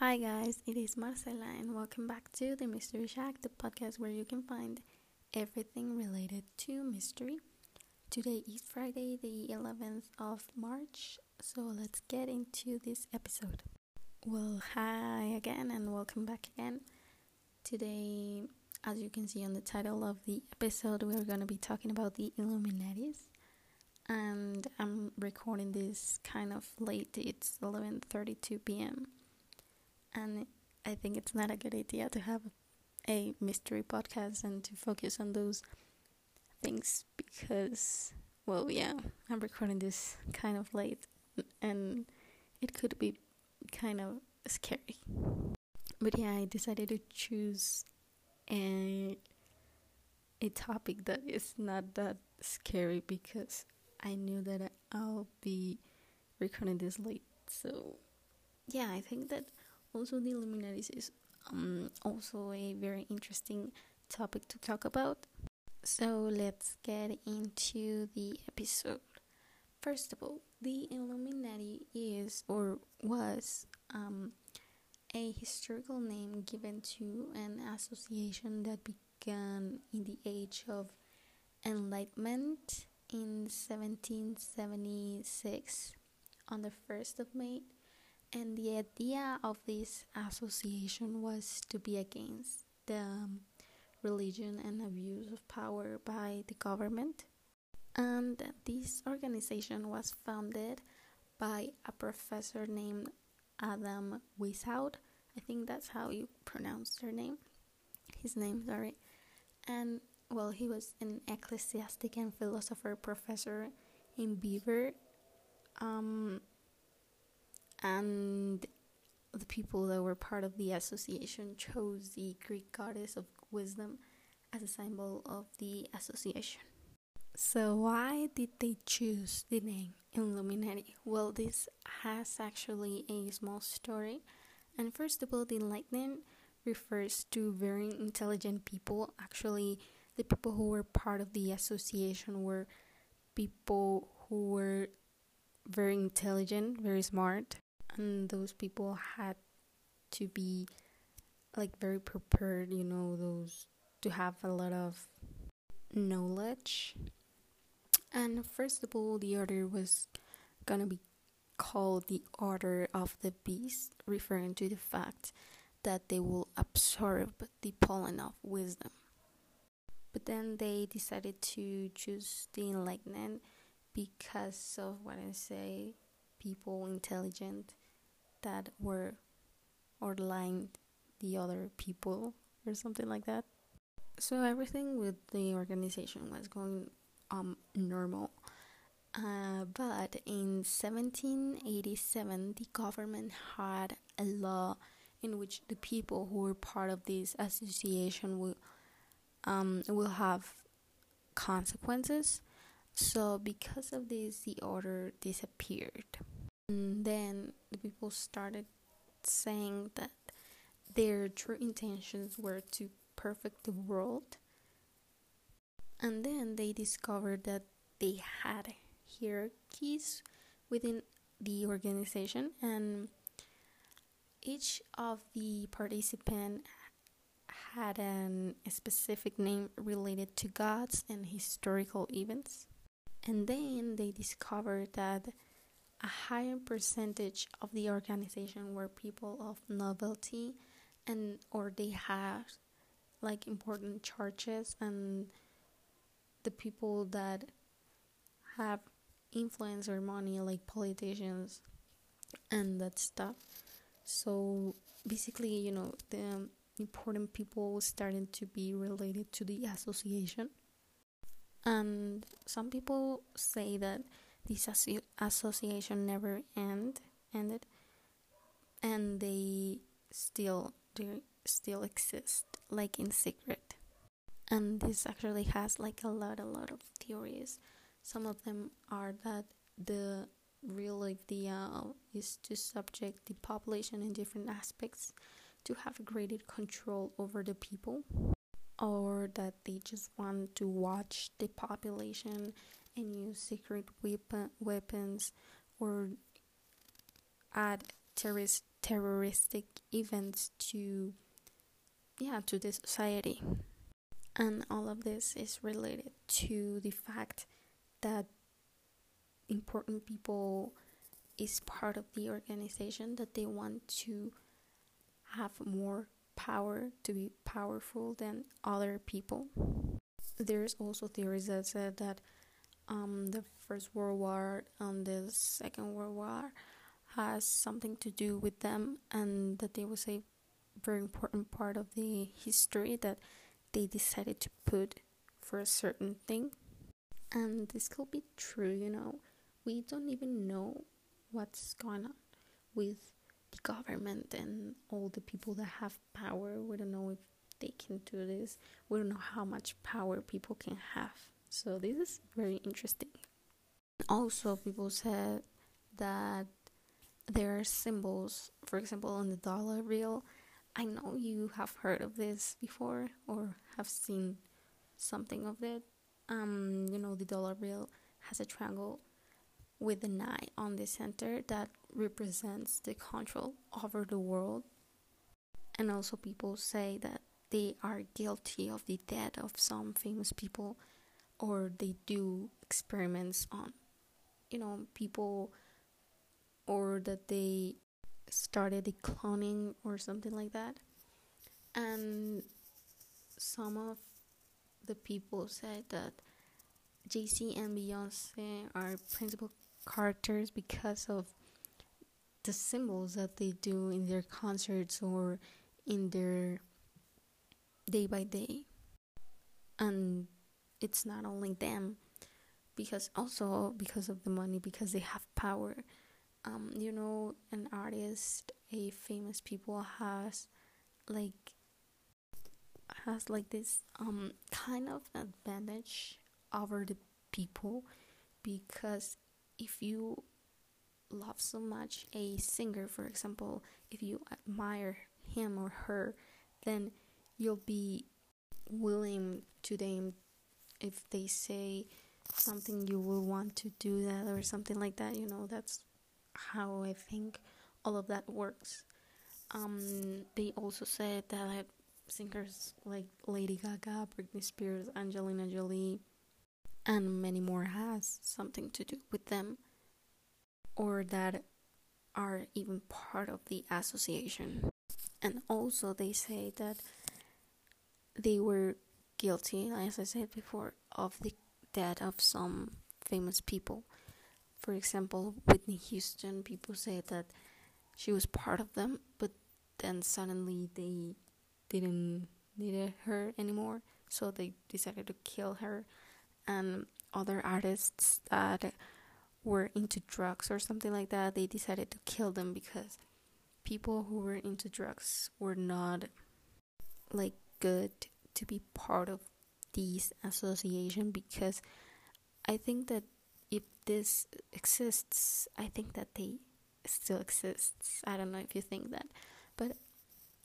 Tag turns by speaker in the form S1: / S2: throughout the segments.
S1: Hi, guys, it is Marcela, and welcome back to the Mystery Shack, the podcast where you can find everything related to mystery. Today is Friday, the 11th of March, so let's get into this episode. Well, hi again, and welcome back again. Today, as you can see on the title of the episode, we're going to be talking about the Illuminatis. And I'm recording this kind of late. It's 11:32 p.m and I think it's not a good idea to have a mystery podcast and to focus on those things because, well, yeah, I'm recording this kind of late and it could be kind of scary. But yeah, I decided to choose a a topic that is not that scary because I knew that I'll be recording this late. So, yeah, I think that also the Illuminatis is um, also a very interesting topic to talk about. So let's get into the episode. First of all, the Illuminati is or was um, a historical name given to an association that began in the age of Enlightenment in 1776 on the 1st of May and the idea of this association was to be against the um, religion and abuse of power by the government. And this organization was founded by a professor named Adam Weishaupt. I think that's how you pronounce their name. His name, sorry. And well, he was an ecclesiastic and philosopher professor in Beaver. Um, and the people that were part of the association chose the Greek goddess of wisdom as a symbol of the association. So, why did they choose the name Illuminati? Well, this has actually a small story. And first of all, the lightning refers to very intelligent people. Actually, the people who were part of the association were people who were very intelligent, very smart, and those people had to be like very prepared you know those to have a lot of knowledge. And first of all the order was gonna be called the order of the bees referring to the fact that they will absorb the pollen of wisdom. But then they decided to choose the enlightenment because of what i say people intelligent that were or lying the other people or something like that. So everything with the organization was going um normal. Uh, but in 1787, the government had a law in which the people who were part of this association will um, will have consequences. So because of this, the order disappeared. And then the people started saying that their true intentions were to perfect the world. And then they discovered that they had hierarchies within the organization and each of the participants had a specific name related to gods and historical events. And then they discovered that a higher percentage of the organization were people of nobility and or they had like important charges and the people that have influence or money like politicians and that stuff. So basically you know the important people started to be related to the association. And some people say that this association never end ended and they still they still exist like in secret. And this actually has like a lot a lot of theories. Some of them are that the real idea is to subject the population in different aspects to have greater control over the people or that they just want to watch the population and use secret weapon, weapons or add terrorist terroristic events to yeah to the society. And all of this is related to the fact that important people is part of the organization that they want to have more power to be powerful than other people. There's also theories that said that um, the first world war and the second world war has something to do with them and that they was a very important part of the history that they decided to put for a certain thing. And this could be true, you know. We don't even know what's going on with the government and all the people that have power. We don't know if they can do this. We don't know how much power people can have. So this is very interesting. Also, people said that there are symbols, for example, on the dollar bill. I know you have heard of this before or have seen something of it. Um, you know, the dollar bill has a triangle with an eye on the center that represents the control over the world. And also, people say that they are guilty of the death of some famous people or they do experiments on you know people or that they started a cloning or something like that. And some of the people said that Jay-Z and Beyonce are principal characters because of the symbols that they do in their concerts or in their day by day. And it's not only them because also because of the money because they have power. Um, you know an artist a famous people has like has like this um kind of advantage over the people because if you love so much a singer for example if you admire him or her then you'll be willing to them if they say something you will want to do that or something like that you know that's how i think all of that works. Um, they also said that singers like lady gaga britney spears angelina jolie and many more has something to do with them or that are even part of the association. And also they say that they were guilty, as I said before, of the death of some famous people. For example, Whitney Houston, people say that she was part of them, but then suddenly they didn't need her anymore, so they decided to kill her. And other artists that were into drugs or something like that, they decided to kill them because people who were into drugs were not like good to be part of these association because I think that if this exists, I think that they still exists. I don't know if you think that, but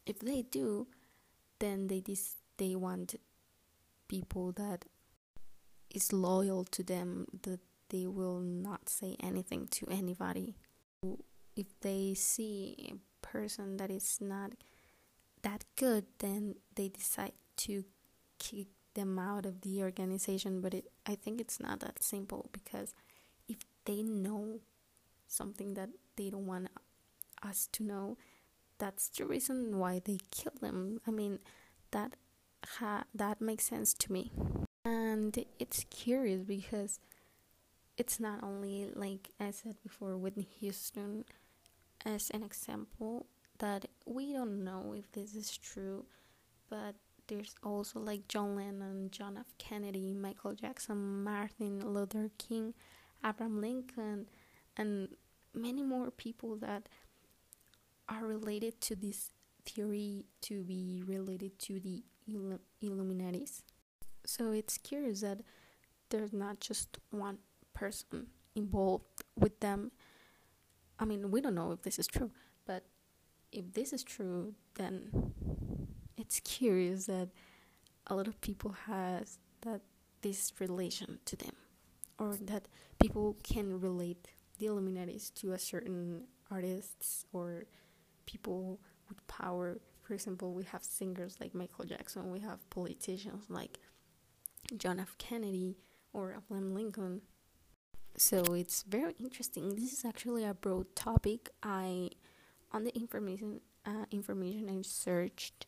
S1: if they do, then they dis- they want people that is loyal to them that they will not say anything to anybody. If they see a person that is not that good, then they decide to kick them out of the organization. But it, I think it's not that simple because if they know something that they don't want us to know, that's the reason why they kill them. I mean, that ha- that makes sense to me, and it's curious because it's not only like I said before, Whitney Houston as an example that we don't know if this is true, but there's also like John Lennon, John F. Kennedy, Michael Jackson, Martin Luther King, Abraham Lincoln, and many more people that are related to this theory to be related to the Illum- Illuminatis. So it's curious that there's not just one person involved with them. I mean, we don't know if this is true, but if this is true, then it's curious that a lot of people has that this relation to them, or that people can relate the Illuminatis to a certain artists or people with power. For example, we have singers like Michael Jackson, we have politicians like John F. Kennedy or Abraham Lincoln. So it's very interesting. This is actually a broad topic. I on the information uh, information I searched,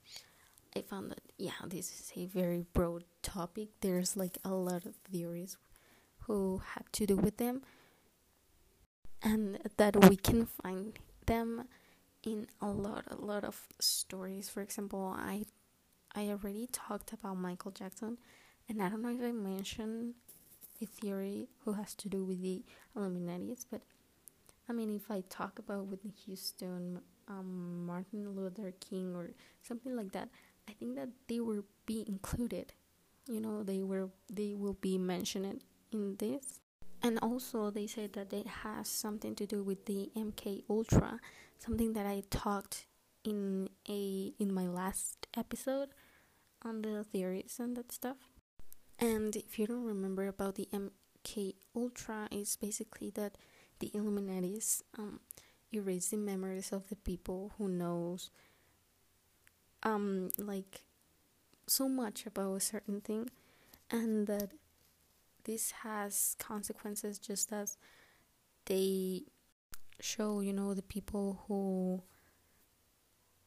S1: I found that yeah, this is a very broad topic. There's like a lot of theories who have to do with them, and that we can find them in a lot, a lot of stories. For example, I I already talked about Michael Jackson, and I don't know if I mentioned a theory who has to do with the Illuminatis, but I mean, if I talk about Whitney Houston, um, Martin Luther King, or something like that, I think that they will be included. You know, they were they will be mentioned in this, and also they said that it has something to do with the MK Ultra, something that I talked in a in my last episode on the theories and that stuff. And if you don't remember about the MK Ultra, it's basically that the Illuminatis um, erase the memories of the people who knows um like so much about a certain thing, and that this has consequences just as they show, you know, the people who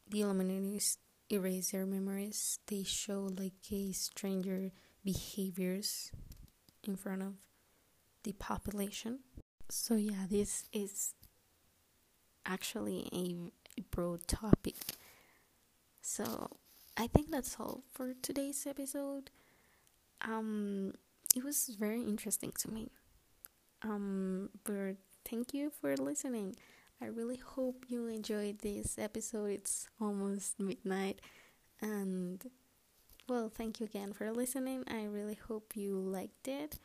S1: the Illuminatis erase their memories. They show like a stranger behaviors in front of the population. So, yeah, this is actually a broad topic. So, I think that's all for today's episode. Um, it was very interesting to me. Um, but thank you for listening. I really hope you enjoyed this episode. It's almost midnight, and well, thank you again for listening. I really hope you liked it.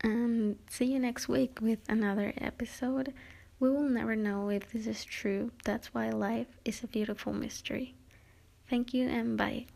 S1: And see you next week with another episode. We will never know if this is true. That's why life is a beautiful mystery. Thank you and bye.